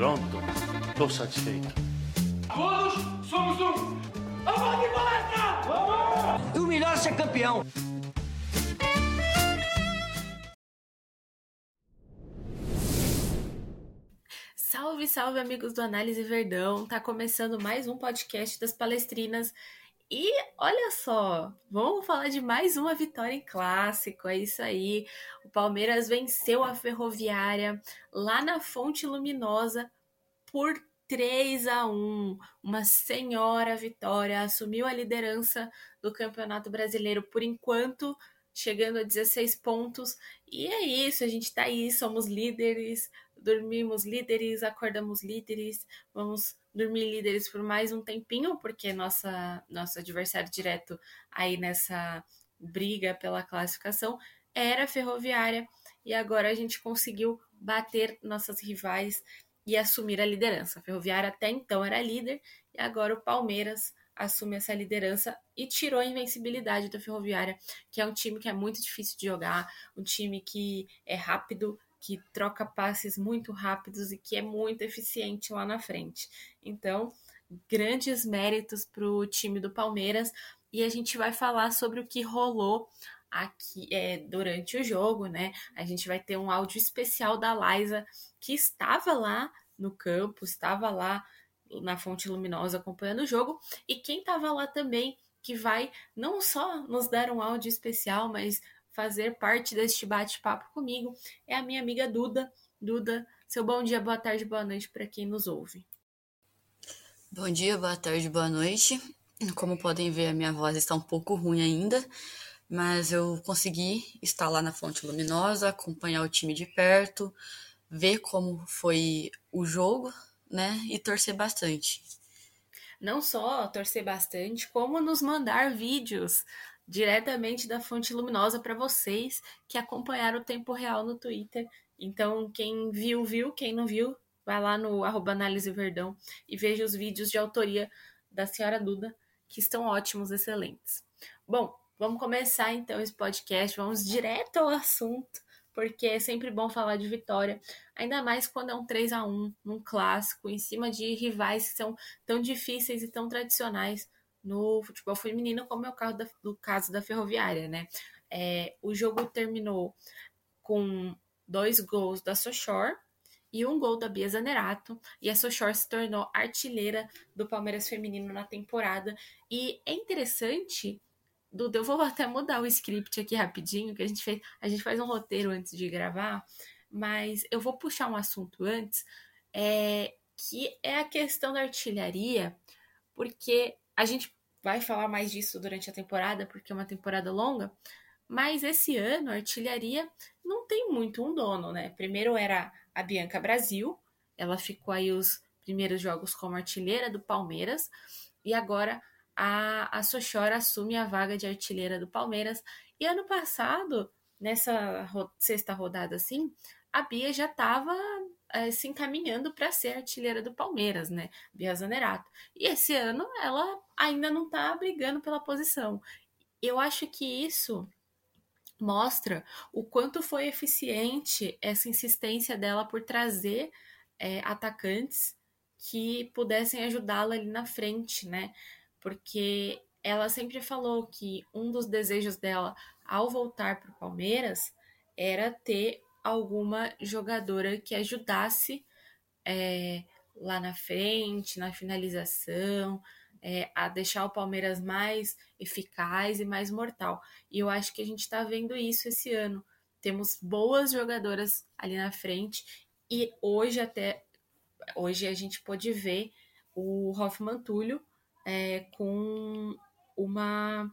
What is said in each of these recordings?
Pronto, tô satisfeito. Todos somos um. Vamos de palestra! Vamos! O melhor é ser campeão. Salve, salve, amigos do Análise Verdão! Tá começando mais um podcast das palestrinas. E olha só, vamos falar de mais uma vitória em clássico. É isso aí. O Palmeiras venceu a Ferroviária lá na Fonte Luminosa por 3 a 1. Uma senhora vitória, assumiu a liderança do Campeonato Brasileiro por enquanto, chegando a 16 pontos. E é isso, a gente tá aí, somos líderes, dormimos líderes, acordamos líderes, vamos dormir líderes por mais um tempinho, porque nossa nosso adversário direto aí nessa briga pela classificação era Ferroviária e agora a gente conseguiu bater nossas rivais e assumir a liderança. A Ferroviária até então era líder e agora o Palmeiras assume essa liderança e tirou a invencibilidade da Ferroviária, que é um time que é muito difícil de jogar, um time que é rápido, que troca passes muito rápidos e que é muito eficiente lá na frente. Então, grandes méritos para o time do Palmeiras e a gente vai falar sobre o que rolou aqui é, durante o jogo, né? A gente vai ter um áudio especial da Liza que estava lá no campo, estava lá na Fonte Luminosa acompanhando o jogo e quem estava lá também que vai não só nos dar um áudio especial, mas fazer parte deste bate-papo comigo é a minha amiga Duda. Duda, seu bom dia, boa tarde, boa noite para quem nos ouve. Bom dia, boa tarde, boa noite. Como podem ver, a minha voz está um pouco ruim ainda, mas eu consegui estar lá na Fonte Luminosa, acompanhar o time de perto, ver como foi o jogo, né, e torcer bastante. Não só torcer bastante, como nos mandar vídeos diretamente da fonte luminosa para vocês que acompanharam o tempo real no Twitter. Então, quem viu, viu, quem não viu, vai lá no arroba análise verdão e veja os vídeos de autoria da senhora Duda, que estão ótimos, excelentes. Bom, vamos começar então esse podcast, vamos direto ao assunto, porque é sempre bom falar de vitória, ainda mais quando é um 3 a 1 num clássico, em cima de rivais que são tão difíceis e tão tradicionais no futebol feminino, como é o caso da, do caso da Ferroviária, né? É, o jogo terminou com dois gols da Sochor e um gol da Bia Zanerato, e a Sochor se tornou artilheira do Palmeiras feminino na temporada. E é interessante, Duda, eu vou até mudar o script aqui rapidinho, que a gente fez, a gente faz um roteiro antes de gravar, mas eu vou puxar um assunto antes, é, que é a questão da artilharia, porque a gente vai falar mais disso durante a temporada, porque é uma temporada longa. Mas esse ano a artilharia não tem muito um dono, né? Primeiro era a Bianca Brasil, ela ficou aí os primeiros jogos como artilheira do Palmeiras, e agora a, a Sochora assume a vaga de artilheira do Palmeiras. E ano passado, nessa ro sexta rodada assim, a Bia já estava é, se encaminhando para ser artilheira do Palmeiras, né? Bia Zanerato. E esse ano ela ainda não está brigando pela posição. Eu acho que isso mostra o quanto foi eficiente essa insistência dela por trazer é, atacantes que pudessem ajudá-la ali na frente, né? Porque ela sempre falou que um dos desejos dela ao voltar para o Palmeiras era ter alguma jogadora que ajudasse é, lá na frente, na finalização, é, a deixar o Palmeiras mais eficaz e mais mortal. E eu acho que a gente está vendo isso esse ano. Temos boas jogadoras ali na frente e hoje até hoje a gente pôde ver o Hoffman Túlio é, com uma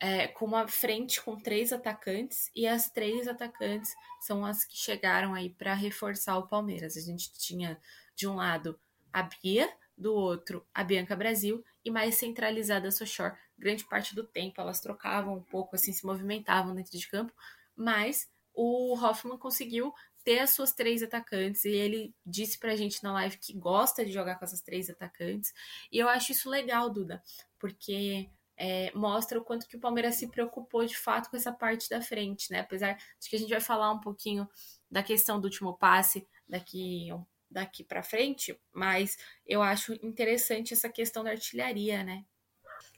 é, com uma frente com três atacantes e as três atacantes são as que chegaram aí para reforçar o Palmeiras. A gente tinha de um lado a Bia, do outro a Bianca Brasil e mais centralizada a Sochor. Grande parte do tempo elas trocavam um pouco, assim, se movimentavam dentro de campo, mas o Hoffman conseguiu ter as suas três atacantes e ele disse pra gente na live que gosta de jogar com essas três atacantes. E eu acho isso legal, Duda, porque é, mostra o quanto que o Palmeiras se preocupou de fato com essa parte da frente, né? Apesar de que a gente vai falar um pouquinho da questão do último passe daqui daqui para frente, mas eu acho interessante essa questão da artilharia, né?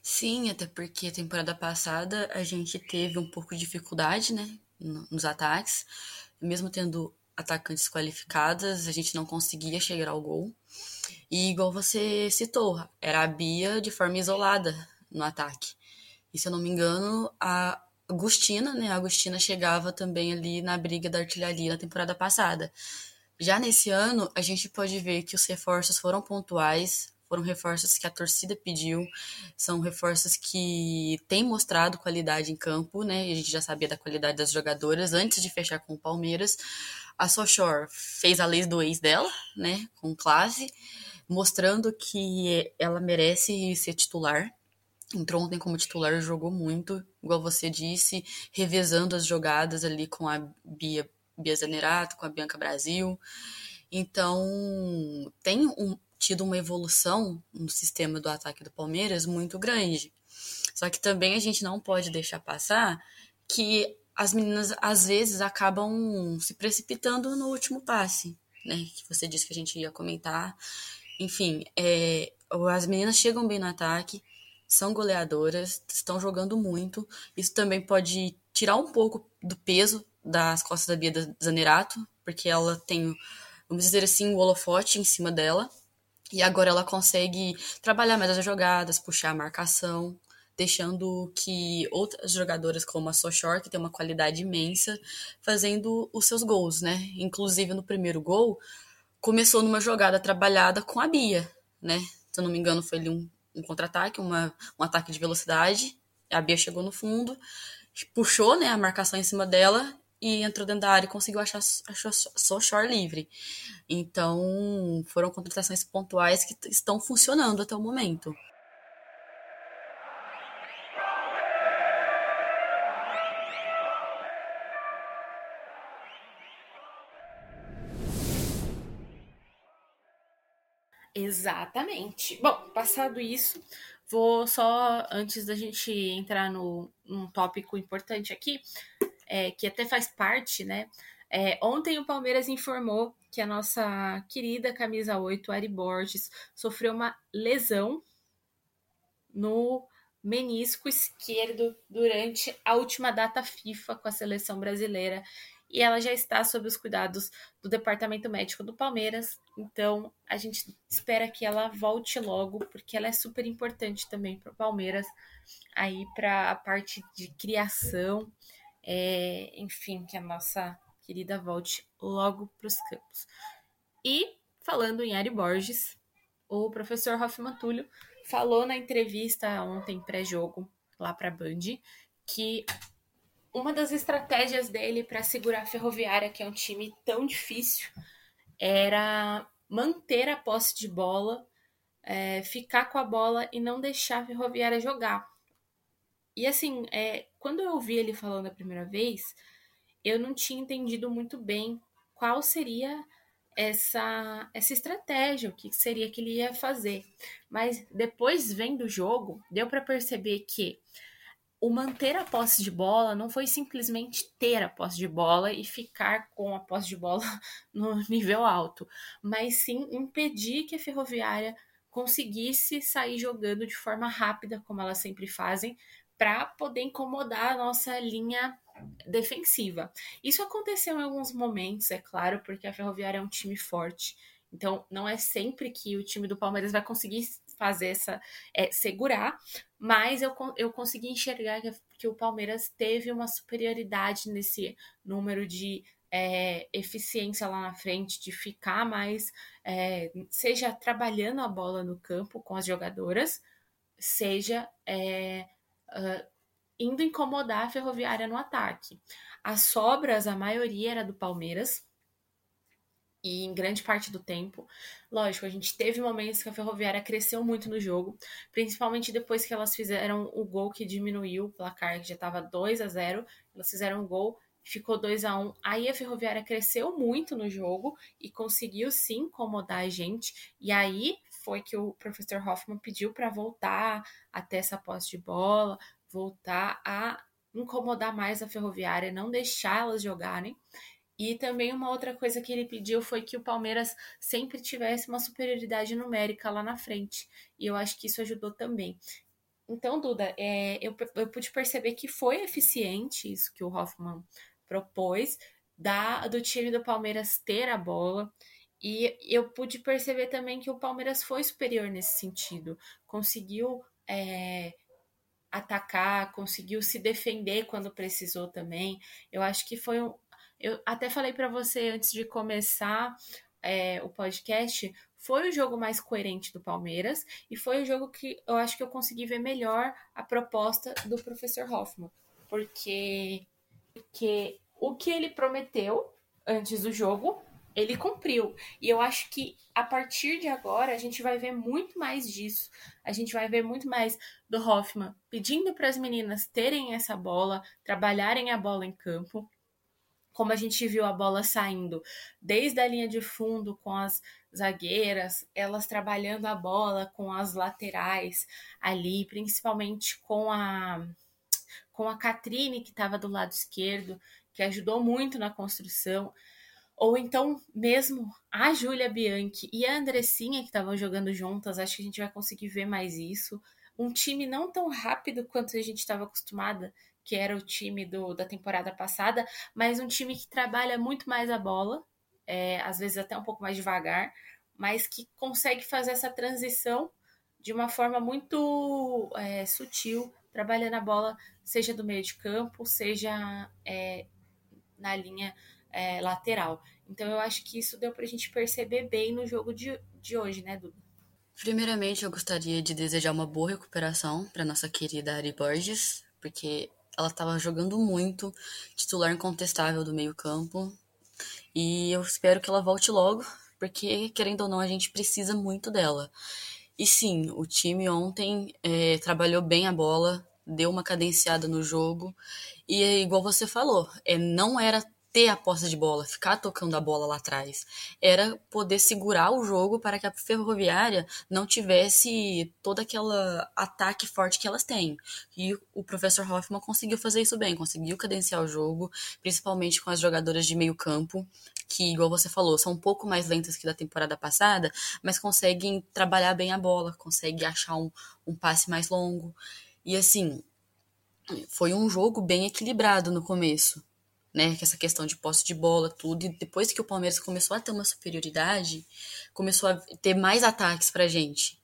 Sim, até porque a temporada passada a gente teve um pouco de dificuldade, né, nos ataques, mesmo tendo atacantes qualificadas, a gente não conseguia chegar ao gol. E igual você citou, era a Bia de forma isolada no ataque. E se eu não me engano, a Agostina, né, a Agostina chegava também ali na briga da artilharia na temporada passada. Já nesse ano, a gente pode ver que os reforços foram pontuais, foram reforços que a torcida pediu, são reforços que têm mostrado qualidade em campo, né? A gente já sabia da qualidade das jogadoras antes de fechar com o Palmeiras. A Sochor fez a lei do ex dela, né? Com classe, mostrando que ela merece ser titular. Entrou ontem como titular, jogou muito, igual você disse, revezando as jogadas ali com a Bia, Bia Zanerato, com a Bianca Brasil. Então, tem um, tido uma evolução no sistema do ataque do Palmeiras muito grande. Só que também a gente não pode deixar passar que as meninas às vezes acabam se precipitando no último passe, né? Que você disse que a gente ia comentar. Enfim, é, as meninas chegam bem no ataque, são goleadoras, estão jogando muito. Isso também pode tirar um pouco do peso das costas da Bia Zanerato, porque ela tem, vamos dizer assim, o holofote em cima dela. E agora ela consegue trabalhar mais as jogadas, puxar a marcação, deixando que outras jogadoras como a Sochor, que tem uma qualidade imensa, fazendo os seus gols, né? Inclusive no primeiro gol, começou numa jogada trabalhada com a Bia, né? Se eu não me engano, foi ali um, um contra-ataque, um ataque de velocidade. A Bia chegou no fundo, puxou né, a marcação em cima dela e entrou dentro da área e conseguiu achar, achar só shore livre. Então, foram contratações pontuais que estão funcionando até o momento. Exatamente. Bom, passado isso, vou só, antes da gente entrar no, num tópico importante aqui, é, que até faz parte, né? É, ontem o Palmeiras informou que a nossa querida camisa 8, Ari Borges, sofreu uma lesão no menisco esquerdo durante a última data FIFA com a seleção brasileira e ela já está sob os cuidados do departamento médico do Palmeiras. Então a gente espera que ela volte logo, porque ela é super importante também para o Palmeiras, aí para a parte de criação é, enfim, que a nossa querida volte logo para os campos. E, falando em Ari Borges, o professor Hoffman Túlio falou na entrevista ontem pré-jogo lá para a Band que uma das estratégias dele para segurar a Ferroviária, que é um time tão difícil, era manter a posse de bola, é, ficar com a bola e não deixar a Ferroviária jogar. E assim, é, quando eu ouvi ele falando a primeira vez, eu não tinha entendido muito bem qual seria essa, essa estratégia, o que seria que ele ia fazer. Mas depois, vendo o jogo, deu para perceber que o manter a posse de bola não foi simplesmente ter a posse de bola e ficar com a posse de bola no nível alto, mas sim impedir que a ferroviária conseguisse sair jogando de forma rápida, como elas sempre fazem, para poder incomodar a nossa linha defensiva. Isso aconteceu em alguns momentos, é claro, porque a Ferroviária é um time forte. Então, não é sempre que o time do Palmeiras vai conseguir fazer essa. É, segurar, mas eu, eu consegui enxergar que, que o Palmeiras teve uma superioridade nesse número de é, eficiência lá na frente, de ficar mais, é, seja trabalhando a bola no campo com as jogadoras, seja é, uh, indo incomodar a Ferroviária no ataque. As sobras, a maioria era do Palmeiras, e em grande parte do tempo. Lógico, a gente teve momentos que a Ferroviária cresceu muito no jogo, principalmente depois que elas fizeram o gol que diminuiu o placar, que já estava 2 a 0 elas fizeram o gol, ficou 2 a 1 Aí a Ferroviária cresceu muito no jogo e conseguiu sim incomodar a gente, e aí foi que o professor Hoffman pediu para voltar a ter essa posse de bola, voltar a incomodar mais a ferroviária, não deixar elas jogarem. E também uma outra coisa que ele pediu foi que o Palmeiras sempre tivesse uma superioridade numérica lá na frente. E eu acho que isso ajudou também. Então, Duda, é, eu, eu pude perceber que foi eficiente isso que o Hoffman propôs, da, do time do Palmeiras ter a bola. E eu pude perceber também que o Palmeiras foi superior nesse sentido. Conseguiu é, atacar, conseguiu se defender quando precisou também. Eu acho que foi um. Eu até falei para você antes de começar é, o podcast, foi o jogo mais coerente do Palmeiras e foi o jogo que eu acho que eu consegui ver melhor a proposta do professor Hoffman, porque, porque o que ele prometeu antes do jogo ele cumpriu. E eu acho que a partir de agora a gente vai ver muito mais disso. A gente vai ver muito mais do Hoffman pedindo para as meninas terem essa bola, trabalharem a bola em campo. Como a gente viu a bola saindo desde a linha de fundo com as zagueiras, elas trabalhando a bola com as laterais ali, principalmente com a com a Catrine que estava do lado esquerdo, que ajudou muito na construção ou então mesmo a Júlia Bianchi e a Andressinha que estavam jogando juntas, acho que a gente vai conseguir ver mais isso. Um time não tão rápido quanto a gente estava acostumada, que era o time do, da temporada passada, mas um time que trabalha muito mais a bola, é, às vezes até um pouco mais devagar, mas que consegue fazer essa transição de uma forma muito é, sutil, trabalhando a bola, seja do meio de campo, seja é, na linha é, lateral. Então eu acho que isso deu para a gente perceber bem no jogo de, de hoje, né, Duda? Primeiramente, eu gostaria de desejar uma boa recuperação para nossa querida Ari Borges, porque ela estava jogando muito, titular incontestável do meio-campo. E eu espero que ela volte logo, porque, querendo ou não, a gente precisa muito dela. E sim, o time ontem é, trabalhou bem a bola, deu uma cadenciada no jogo. E é igual você falou, é, não era ter a posse de bola, ficar tocando a bola lá atrás. Era poder segurar o jogo para que a Ferroviária não tivesse todo aquele ataque forte que elas têm. E o professor Hoffman conseguiu fazer isso bem, conseguiu cadenciar o jogo, principalmente com as jogadoras de meio campo, que, igual você falou, são um pouco mais lentas que da temporada passada, mas conseguem trabalhar bem a bola, conseguem achar um, um passe mais longo. E assim, foi um jogo bem equilibrado no começo né? Que essa questão de posse de bola, tudo. E depois que o Palmeiras começou a ter uma superioridade, começou a ter mais ataques pra gente.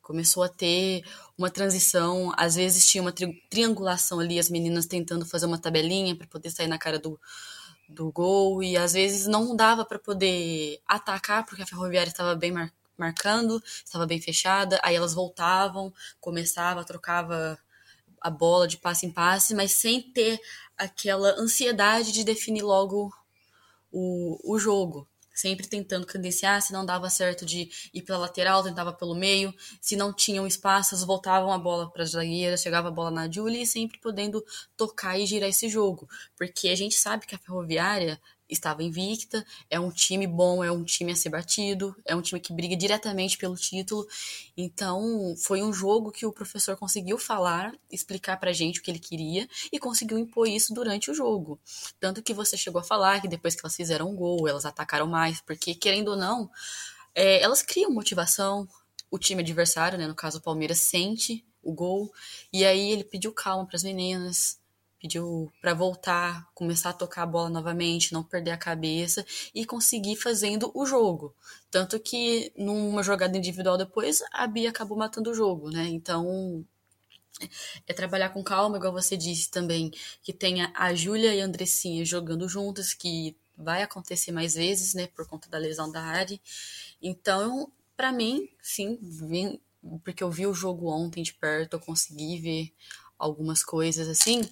Começou a ter uma transição, às vezes tinha uma tri triangulação ali, as meninas tentando fazer uma tabelinha para poder sair na cara do, do gol, e às vezes não dava para poder atacar, porque a Ferroviária estava bem mar marcando, estava bem fechada, aí elas voltavam, começava, trocava a bola de passe em passe, mas sem ter aquela ansiedade de definir logo o, o jogo. Sempre tentando cadenciar, se não dava certo de ir pela lateral, tentava pelo meio. Se não tinham espaços, voltavam a bola para as zagueiras, chegava a bola na Julie e sempre podendo tocar e girar esse jogo. Porque a gente sabe que a Ferroviária estava invicta, é um time bom, é um time a ser batido, é um time que briga diretamente pelo título. Então, foi um jogo que o professor conseguiu falar, explicar pra gente o que ele queria e conseguiu impor isso durante o jogo. Tanto que você chegou a falar que depois que elas fizeram um gol, elas atacaram mais, porque querendo ou não, é, elas criam motivação, o time adversário, né, no caso o Palmeiras, sente o gol, e aí ele pediu calma para as meninas, pediu para voltar, começar a tocar a bola novamente, não perder a cabeça e conseguir fazendo o jogo. Tanto que numa jogada individual depois, a Bia acabou matando o jogo, né? Então, é trabalhar com calma, igual você disse também, que tenha a Júlia e a Andressinha jogando juntas, que vai acontecer mais vezes, né, por conta da lesão da Ari. Então, para mim, sim, vim, porque eu vi o jogo ontem de perto, eu consegui ver algumas coisas assim,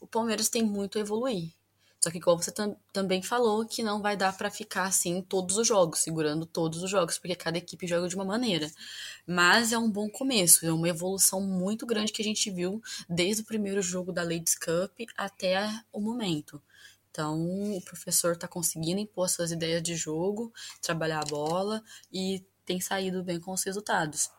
o Palmeiras tem muito a evoluir. Só que, como você tam também falou, que não vai dar para ficar assim todos os jogos, segurando todos os jogos, porque cada equipe joga de uma maneira. Mas é um bom começo, é uma evolução muito grande que a gente viu desde o primeiro jogo da Ladies Cup até o momento. Então, o professor está conseguindo impor suas ideias de jogo, trabalhar a bola e tem saído bem com os resultados.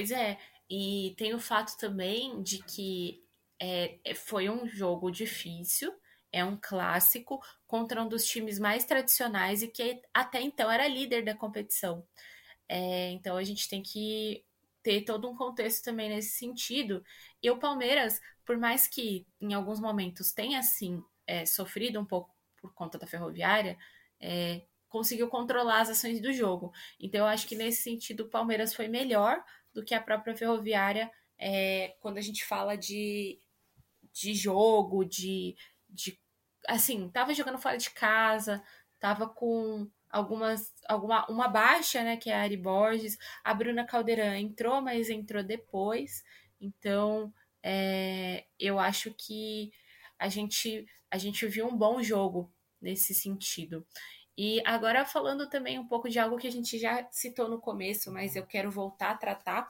Pois é, e tem o fato também de que é, é, foi um jogo difícil, é um clássico contra um dos times mais tradicionais e que até então era líder da competição. É, então a gente tem que ter todo um contexto também nesse sentido. E o Palmeiras, por mais que em alguns momentos tenha assim é, sofrido um pouco por conta da ferroviária, é, conseguiu controlar as ações do jogo. Então eu acho que nesse sentido o Palmeiras foi melhor do que a própria ferroviária é, quando a gente fala de, de jogo, de, de. Assim, tava jogando fora de casa, tava com algumas alguma uma baixa, né, que é a Ari Borges. A Bruna Caldeirão entrou, mas entrou depois. Então, é, eu acho que a gente a gente viu um bom jogo nesse sentido. E agora falando também um pouco de algo que a gente já citou no começo, mas eu quero voltar a tratar,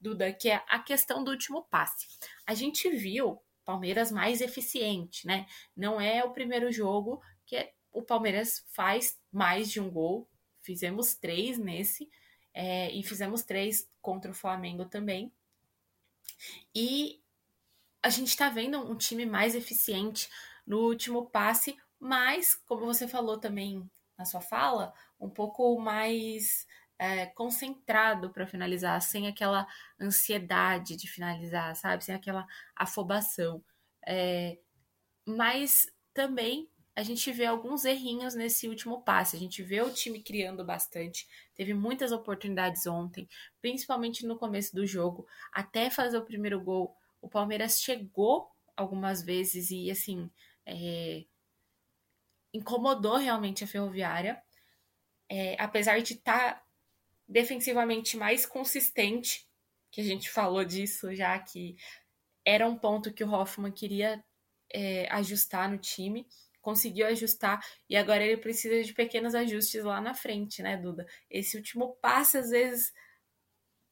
Duda, que é a questão do último passe. A gente viu Palmeiras mais eficiente, né? Não é o primeiro jogo que o Palmeiras faz mais de um gol. Fizemos três nesse, é, e fizemos três contra o Flamengo também. E a gente está vendo um time mais eficiente no último passe, mas, como você falou também na sua fala, um pouco mais é, concentrado para finalizar, sem aquela ansiedade de finalizar, sabe? Sem aquela afobação. É, mas também a gente vê alguns errinhos nesse último passe. A gente vê o time criando bastante. Teve muitas oportunidades ontem, principalmente no começo do jogo, até fazer o primeiro gol. O Palmeiras chegou algumas vezes e, assim, é, incomodou realmente a Ferroviária. É, apesar de estar tá defensivamente mais consistente, que a gente falou disso já, que era um ponto que o Hoffman queria é, ajustar no time, conseguiu ajustar e agora ele precisa de pequenos ajustes lá na frente, né, Duda? Esse último passo às vezes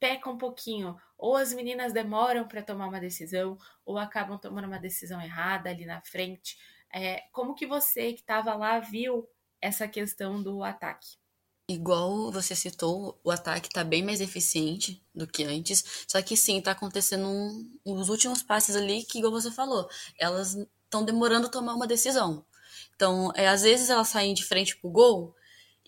peca um pouquinho, ou as meninas demoram para tomar uma decisão, ou acabam tomando uma decisão errada ali na frente. É, como que você que estava lá viu essa questão do ataque? Igual você citou, o ataque está bem mais eficiente do que antes. Só que sim, está acontecendo um, uns últimos passes ali que, igual você falou, elas estão demorando a tomar uma decisão. Então, é, às vezes elas saem de frente pro gol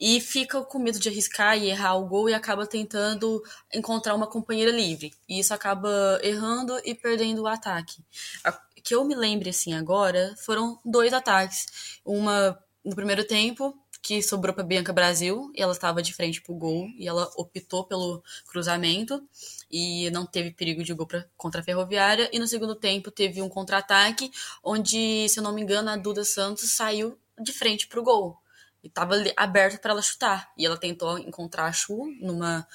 e ficam com medo de arriscar e errar o gol e acaba tentando encontrar uma companheira livre. E isso acaba errando e perdendo o ataque. Que eu me lembre assim agora, foram dois ataques. Uma no primeiro tempo, que sobrou para Bianca Brasil, e ela estava de frente pro gol, e ela optou pelo cruzamento, e não teve perigo de gol pra, contra a Ferroviária. E no segundo tempo teve um contra-ataque, onde, se eu não me engano, a Duda Santos saiu de frente pro gol. E estava aberto para ela chutar. E ela tentou encontrar a Chu numa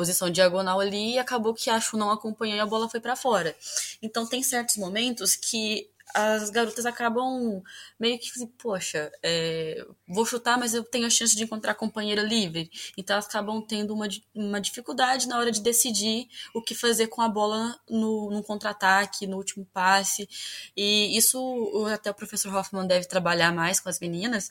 posição diagonal ali e acabou que a Chu não acompanhou e a bola foi para fora. Então tem certos momentos que as garotas acabam meio que assim, poxa, é, vou chutar, mas eu tenho a chance de encontrar companheira livre. Então elas acabam tendo uma, uma dificuldade na hora de decidir o que fazer com a bola no, no contra-ataque, no último passe. E isso até o professor Hoffman deve trabalhar mais com as meninas,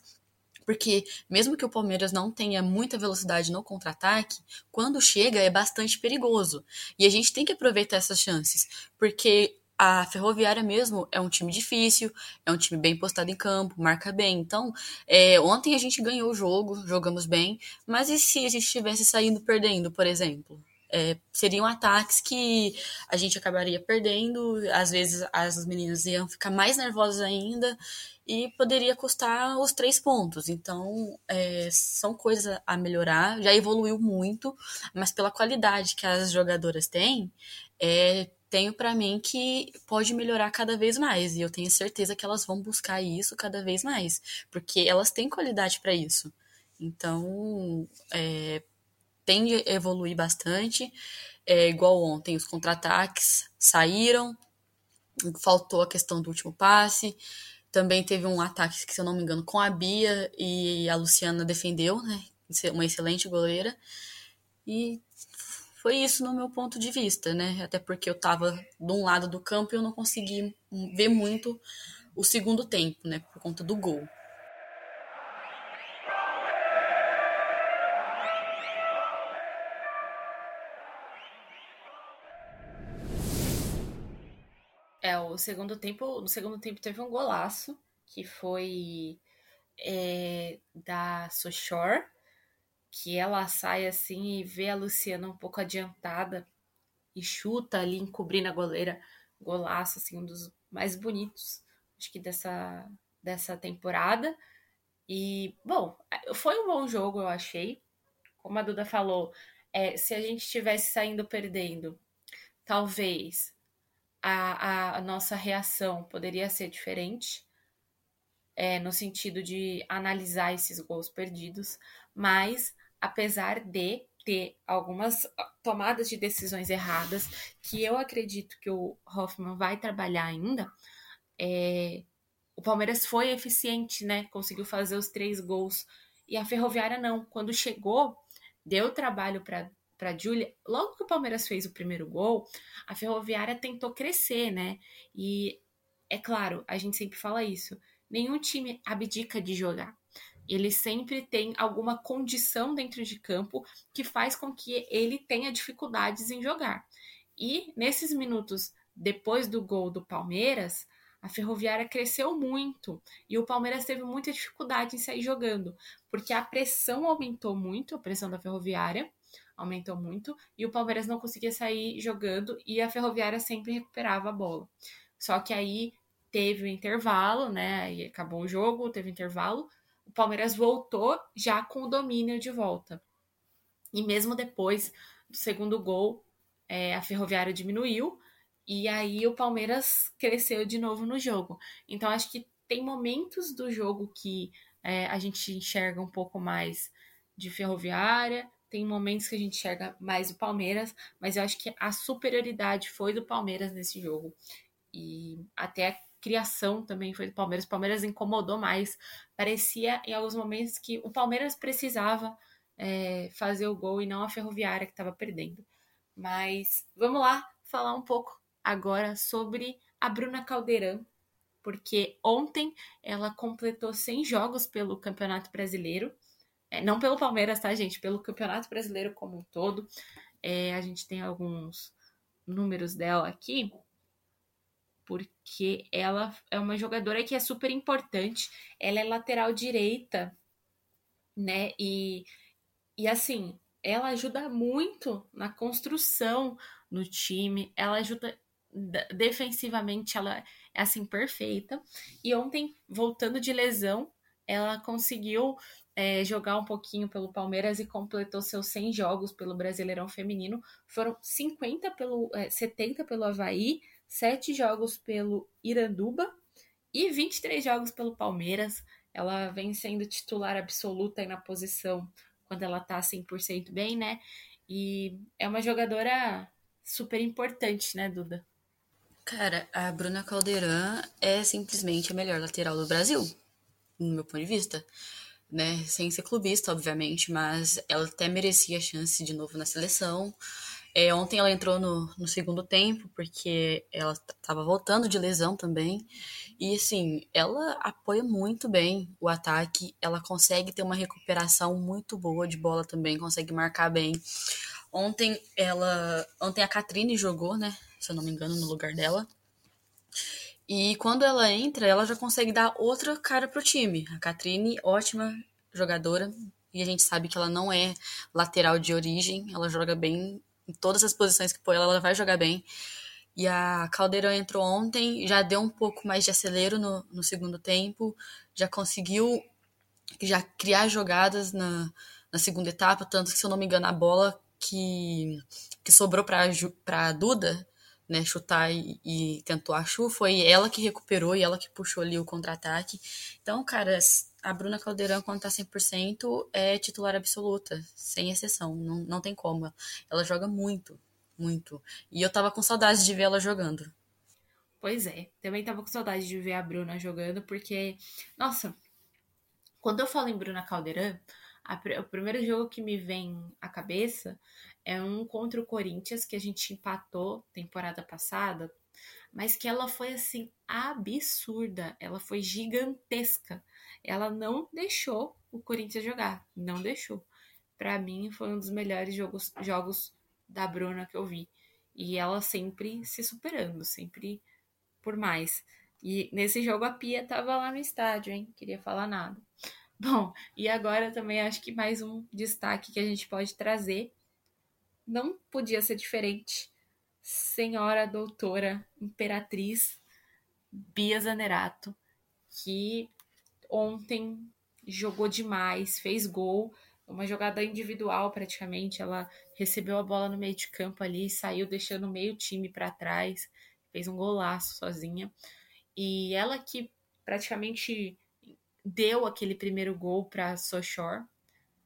porque mesmo que o Palmeiras não tenha muita velocidade no contra-ataque, quando chega é bastante perigoso. E a gente tem que aproveitar essas chances, porque a Ferroviária mesmo é um time difícil, é um time bem postado em campo, marca bem. Então, é, ontem a gente ganhou o jogo, jogamos bem, mas e se a gente estivesse saindo perdendo, por exemplo? É, seriam ataques que a gente acabaria perdendo, às vezes as meninas iam ficar mais nervosas ainda e poderia custar os três pontos. Então, é, são coisas a melhorar, já evoluiu muito, mas pela qualidade que as jogadoras têm, é, tenho para mim que pode melhorar cada vez mais e eu tenho certeza que elas vão buscar isso cada vez mais, porque elas têm qualidade para isso. Então, é, tem de evoluir bastante. É, igual ontem, os contra-ataques saíram, faltou a questão do último passe. Também teve um ataque, se eu não me engano, com a Bia e a Luciana defendeu, né? Uma excelente goleira. E foi isso no meu ponto de vista, né? Até porque eu estava de um lado do campo e eu não consegui ver muito o segundo tempo, né? Por conta do gol. O segundo tempo, no segundo tempo teve um golaço que foi é, da Sochor, que ela sai assim e vê a Luciana um pouco adiantada e chuta ali encobrindo a goleira. Golaço, assim, um dos mais bonitos, acho que dessa, dessa temporada. E, bom, foi um bom jogo, eu achei. Como a Duda falou, é, se a gente estivesse saindo perdendo, talvez a, a, nossa reação poderia ser diferente, é, no sentido de analisar esses gols perdidos, mas apesar de ter algumas tomadas de decisões erradas, que eu acredito que o Hoffman vai trabalhar ainda, é, o Palmeiras foi eficiente, né? Conseguiu fazer os três gols. E a Ferroviária não. Quando chegou, deu trabalho para para Júlia, logo que o Palmeiras fez o primeiro gol, a Ferroviária tentou crescer, né? E é claro, a gente sempre fala isso. Nenhum time abdica de jogar. Ele sempre tem alguma condição dentro de campo que faz com que ele tenha dificuldades em jogar. E nesses minutos depois do gol do Palmeiras, a Ferroviária cresceu muito e o Palmeiras teve muita dificuldade em sair jogando, porque a pressão aumentou muito, a pressão da Ferroviária, aumentou muito e o Palmeiras não conseguia sair jogando e a Ferroviária sempre recuperava a bola. Só que aí teve o um intervalo, né? E acabou o jogo, teve intervalo. O Palmeiras voltou já com o domínio de volta. E mesmo depois do segundo gol, é, a Ferroviária diminuiu e aí o Palmeiras cresceu de novo no jogo. Então acho que tem momentos do jogo que é, a gente enxerga um pouco mais de Ferroviária, tem momentos que a gente enxerga mais o Palmeiras, mas eu acho que a superioridade foi do Palmeiras nesse jogo. E até a criação também foi do Palmeiras. O Palmeiras incomodou mais. Parecia em alguns momentos que o Palmeiras precisava é, fazer o gol e não a Ferroviária que estava perdendo. Mas vamos lá falar um pouco agora sobre a Bruna Caldeirão, porque ontem ela completou 100 jogos pelo Campeonato Brasileiro é, não pelo Palmeiras, tá, gente? Pelo Campeonato Brasileiro como um todo. É, a gente tem alguns números dela aqui, porque ela é uma jogadora que é super importante. Ela é lateral direita, né? E, e assim, ela ajuda muito na construção no time, ela ajuda defensivamente, ela é assim perfeita. E ontem, voltando de lesão, ela conseguiu é, jogar um pouquinho pelo Palmeiras e completou seus 100 jogos pelo Brasileirão Feminino. Foram 50 pelo, é, 70 pelo Havaí, 7 jogos pelo Iranduba e 23 jogos pelo Palmeiras. Ela vem sendo titular absoluta na posição quando ela tá 100% bem, né? E é uma jogadora super importante, né, Duda? Cara, a Bruna Caldeirão é simplesmente a melhor lateral do Brasil, no meu ponto de vista né? Sem ser clubista, obviamente, mas ela até merecia a chance de novo na seleção. É, ontem ela entrou no, no segundo tempo, porque ela estava voltando de lesão também. E assim, ela apoia muito bem o ataque, ela consegue ter uma recuperação muito boa de bola também, consegue marcar bem. Ontem ela. Ontem a Catrine jogou, né? Se eu não me engano, no lugar dela. E quando ela entra, ela já consegue dar outra cara pro time. A Catrine, ótima jogadora, e a gente sabe que ela não é lateral de origem, ela joga bem em todas as posições que põe ela, ela vai jogar bem. E a Caldeirão entrou ontem, já deu um pouco mais de acelero no, no segundo tempo, já conseguiu já criar jogadas na, na segunda etapa, tanto que, se eu não me engano, a bola que, que sobrou para a Duda né, chutar e, e tentou a Chu, foi ela que recuperou e ela que puxou ali o contra-ataque. Então, cara, a Bruna Caldeirão, quando tá 100%, é titular absoluta, sem exceção, não, não tem como. Ela joga muito, muito. E eu tava com saudade de ver ela jogando. Pois é, também tava com saudade de ver a Bruna jogando, porque, nossa, quando eu falo em Bruna Caldeirão, o primeiro jogo que me vem à cabeça é um contra o Corinthians que a gente empatou temporada passada, mas que ela foi assim absurda, ela foi gigantesca. Ela não deixou o Corinthians jogar, não deixou. Para mim foi um dos melhores jogos, jogos da Bruna que eu vi. E ela sempre se superando, sempre por mais. E nesse jogo a Pia tava lá no estádio, hein? Queria falar nada. Bom, e agora também acho que mais um destaque que a gente pode trazer. Não podia ser diferente. Senhora doutora imperatriz Bia Zanerato, que ontem jogou demais, fez gol, uma jogada individual praticamente. Ela recebeu a bola no meio de campo ali, saiu deixando meio time para trás, fez um golaço sozinha. E ela que praticamente deu aquele primeiro gol para Sochor,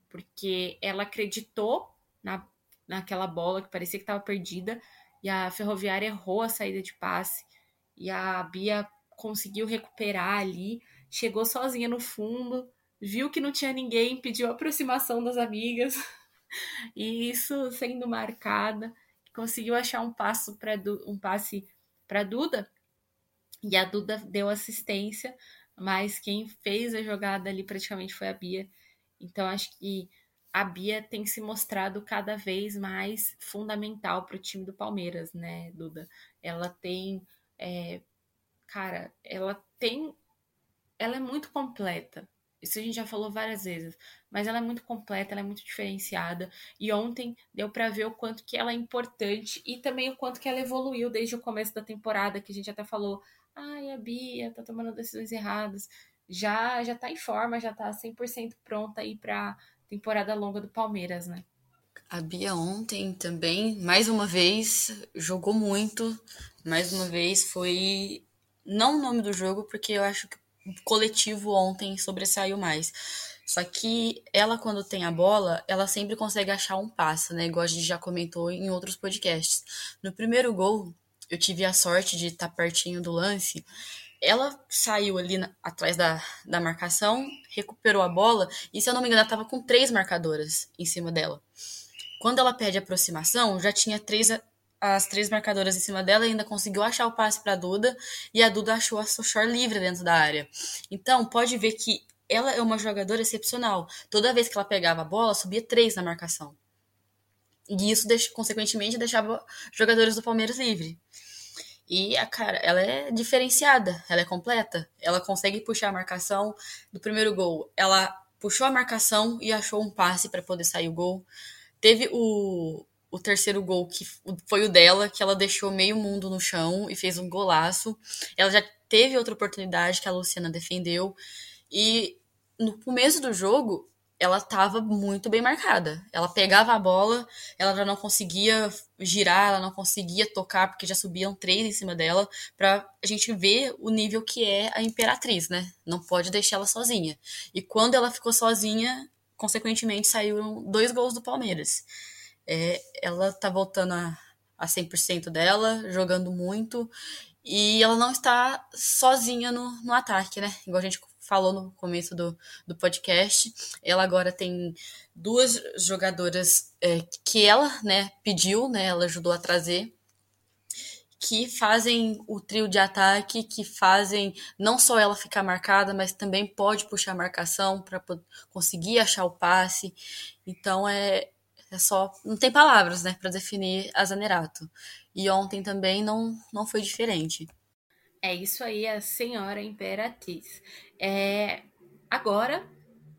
porque ela acreditou na, naquela bola que parecia que estava perdida e a Ferroviária errou a saída de passe e a Bia conseguiu recuperar ali, chegou sozinha no fundo, viu que não tinha ninguém, pediu aproximação das amigas e isso sendo marcada, conseguiu achar um passo para um passe para Duda e a Duda deu assistência, mas quem fez a jogada ali praticamente foi a Bia. Então acho que a Bia tem se mostrado cada vez mais fundamental para o time do Palmeiras, né, Duda? Ela tem, é, cara, ela tem, ela é muito completa. Isso a gente já falou várias vezes, mas ela é muito completa, ela é muito diferenciada. E ontem deu para ver o quanto que ela é importante e também o quanto que ela evoluiu desde o começo da temporada, que a gente até falou, ai, a Bia tá tomando decisões erradas. Já já tá em forma, já tá 100% pronta aí para temporada longa do Palmeiras, né? A Bia ontem também, mais uma vez, jogou muito. Mais uma vez foi não o nome do jogo, porque eu acho que coletivo ontem sobressaiu mais. Só que ela, quando tem a bola, ela sempre consegue achar um passe, né? Igual a gente já comentou em outros podcasts. No primeiro gol, eu tive a sorte de estar pertinho do lance. Ela saiu ali na, atrás da, da marcação, recuperou a bola, e se eu não me engano, ela estava com três marcadoras em cima dela. Quando ela pede aproximação, já tinha três as três marcadoras em cima dela e ainda conseguiu achar o passe para a Duda e a Duda achou a Sochor livre dentro da área. Então, pode ver que ela é uma jogadora excepcional. Toda vez que ela pegava a bola, subia três na marcação. E isso, consequentemente, deixava jogadores do Palmeiras livre. E a cara, ela é diferenciada, ela é completa. Ela consegue puxar a marcação do primeiro gol. Ela puxou a marcação e achou um passe para poder sair o gol. Teve o, o terceiro gol, que foi o dela, que ela deixou meio mundo no chão e fez um golaço. Ela já teve outra oportunidade que a Luciana defendeu. E no começo do jogo, ela estava muito bem marcada. Ela pegava a bola, ela já não conseguia girar, ela não conseguia tocar, porque já subiam três em cima dela, para a gente ver o nível que é a Imperatriz, né? Não pode deixar ela sozinha. E quando ela ficou sozinha, consequentemente, saíram dois gols do Palmeiras. É, ela tá voltando a, a 100% dela, jogando muito, e ela não está sozinha no, no ataque, né? Igual a gente falou no começo do, do podcast. Ela agora tem duas jogadoras é, que ela né, pediu, né? Ela ajudou a trazer que fazem o trio de ataque, que fazem não só ela ficar marcada, mas também pode puxar a marcação para conseguir achar o passe. Então é, é só. Não tem palavras, né, para definir a Zanerato. E ontem também não, não foi diferente. É isso aí, a senhora imperatriz. É, agora,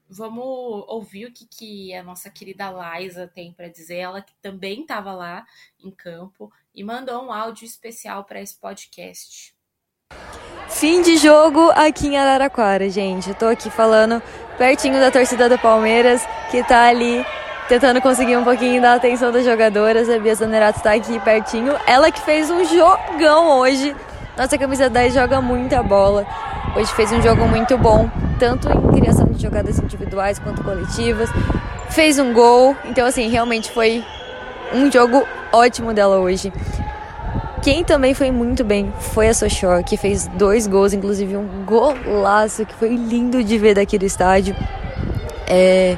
vamos ouvir o que, que a nossa querida Liza tem para dizer. Ela que também estava lá em campo e mandou um áudio especial para esse podcast. Fim de jogo aqui em Araraquara, gente. Tô aqui falando pertinho da torcida do Palmeiras, que tá ali tentando conseguir um pouquinho da atenção das jogadoras. A Bia Zanerato está aqui pertinho. Ela que fez um jogão hoje. Nossa camisa 10 joga muita bola. Hoje fez um jogo muito bom, tanto em criação de jogadas individuais quanto coletivas. Fez um gol, então assim, realmente foi um jogo ótimo dela hoje. Quem também foi muito bem foi a Sochor, que fez dois gols, inclusive um golaço que foi lindo de ver daqui do estádio. É,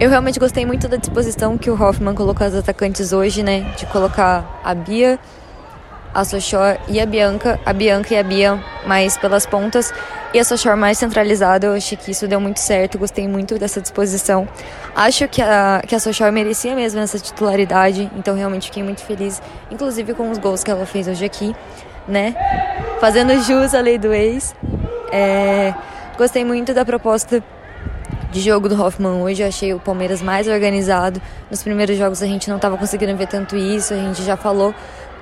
eu realmente gostei muito da disposição que o Hoffman colocou as atacantes hoje, né? De colocar a Bia, a Sochor e a Bianca, a Bianca e a Bia mais pelas pontas e a Sochor mais centralizada. Eu achei que isso deu muito certo, gostei muito dessa disposição. Acho que a, que a Sochor merecia mesmo essa titularidade, então realmente fiquei muito feliz, inclusive com os gols que ela fez hoje aqui. né? Fazendo jus à lei do ex. É, gostei muito da proposta de jogo do Hoffman hoje. Eu achei o Palmeiras mais organizado. Nos primeiros jogos a gente não estava conseguindo ver tanto isso. A gente já falou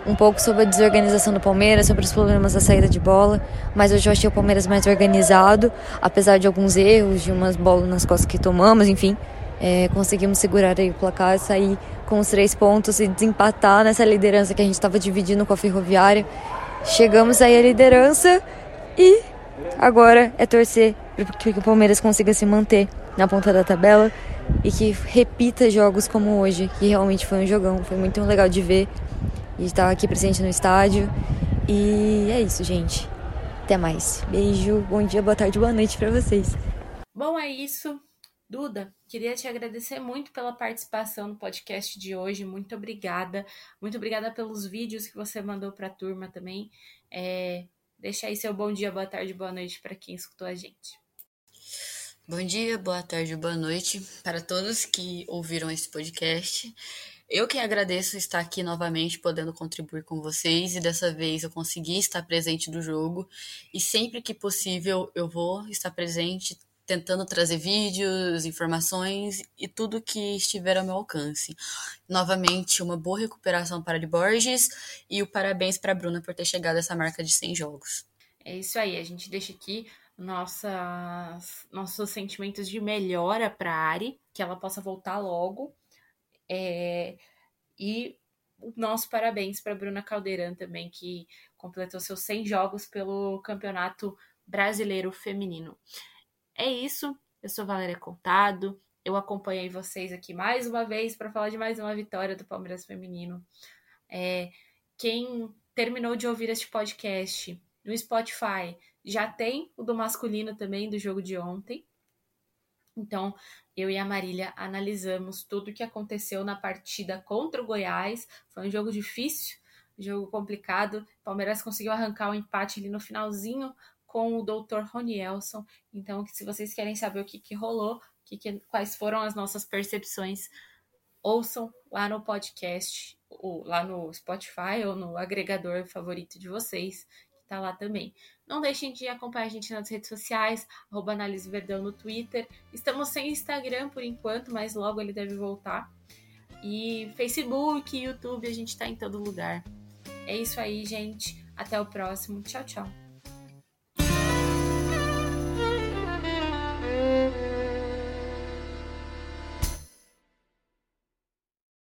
um pouco sobre a desorganização do Palmeiras, sobre os problemas da saída de bola, mas hoje eu achei o Palmeiras mais organizado, apesar de alguns erros, de umas bolas nas costas que tomamos, enfim. É, conseguimos segurar aí o placar, sair com os três pontos e desempatar nessa liderança que a gente estava dividindo com a Ferroviária. Chegamos aí à liderança e agora é torcer para que o Palmeiras consiga se manter na ponta da tabela e que repita jogos como hoje, que realmente foi um jogão, foi muito legal de ver e estar aqui presente no estádio. E é isso, gente. Até mais. Beijo, bom dia, boa tarde, boa noite para vocês. Bom, é isso. Duda, queria te agradecer muito pela participação no podcast de hoje. Muito obrigada. Muito obrigada pelos vídeos que você mandou para a turma também. É, deixa aí seu bom dia, boa tarde, boa noite para quem escutou a gente. Bom dia, boa tarde, boa noite para todos que ouviram esse podcast. Eu que agradeço estar aqui novamente, podendo contribuir com vocês, e dessa vez eu consegui estar presente do jogo, e sempre que possível eu vou estar presente, tentando trazer vídeos, informações e tudo que estiver ao meu alcance. Novamente, uma boa recuperação para de Borges e o parabéns para a Bruna por ter chegado a essa marca de 100 jogos. É isso aí, a gente deixa aqui nossas, nossos sentimentos de melhora para a Ari, que ela possa voltar logo é, e o nosso parabéns para Bruna Caldeirão também, que completou seus 100 jogos pelo Campeonato Brasileiro Feminino. É isso, eu sou Valéria Contado, eu acompanhei vocês aqui mais uma vez para falar de mais uma vitória do Palmeiras Feminino. É, quem terminou de ouvir este podcast no Spotify já tem o do masculino também, do jogo de ontem. Então, eu e a Marília analisamos tudo o que aconteceu na partida contra o Goiás. Foi um jogo difícil, jogo complicado. Palmeiras conseguiu arrancar o um empate ali no finalzinho com o Dr. Ronielson. Então, se vocês querem saber o que, que rolou, que que, quais foram as nossas percepções, ouçam lá no podcast, ou lá no Spotify ou no agregador favorito de vocês, tá lá também. Não deixem de acompanhar a gente nas redes sociais, arroba Verdão no Twitter. Estamos sem Instagram por enquanto, mas logo ele deve voltar. E Facebook, YouTube, a gente está em todo lugar. É isso aí, gente. Até o próximo. Tchau, tchau.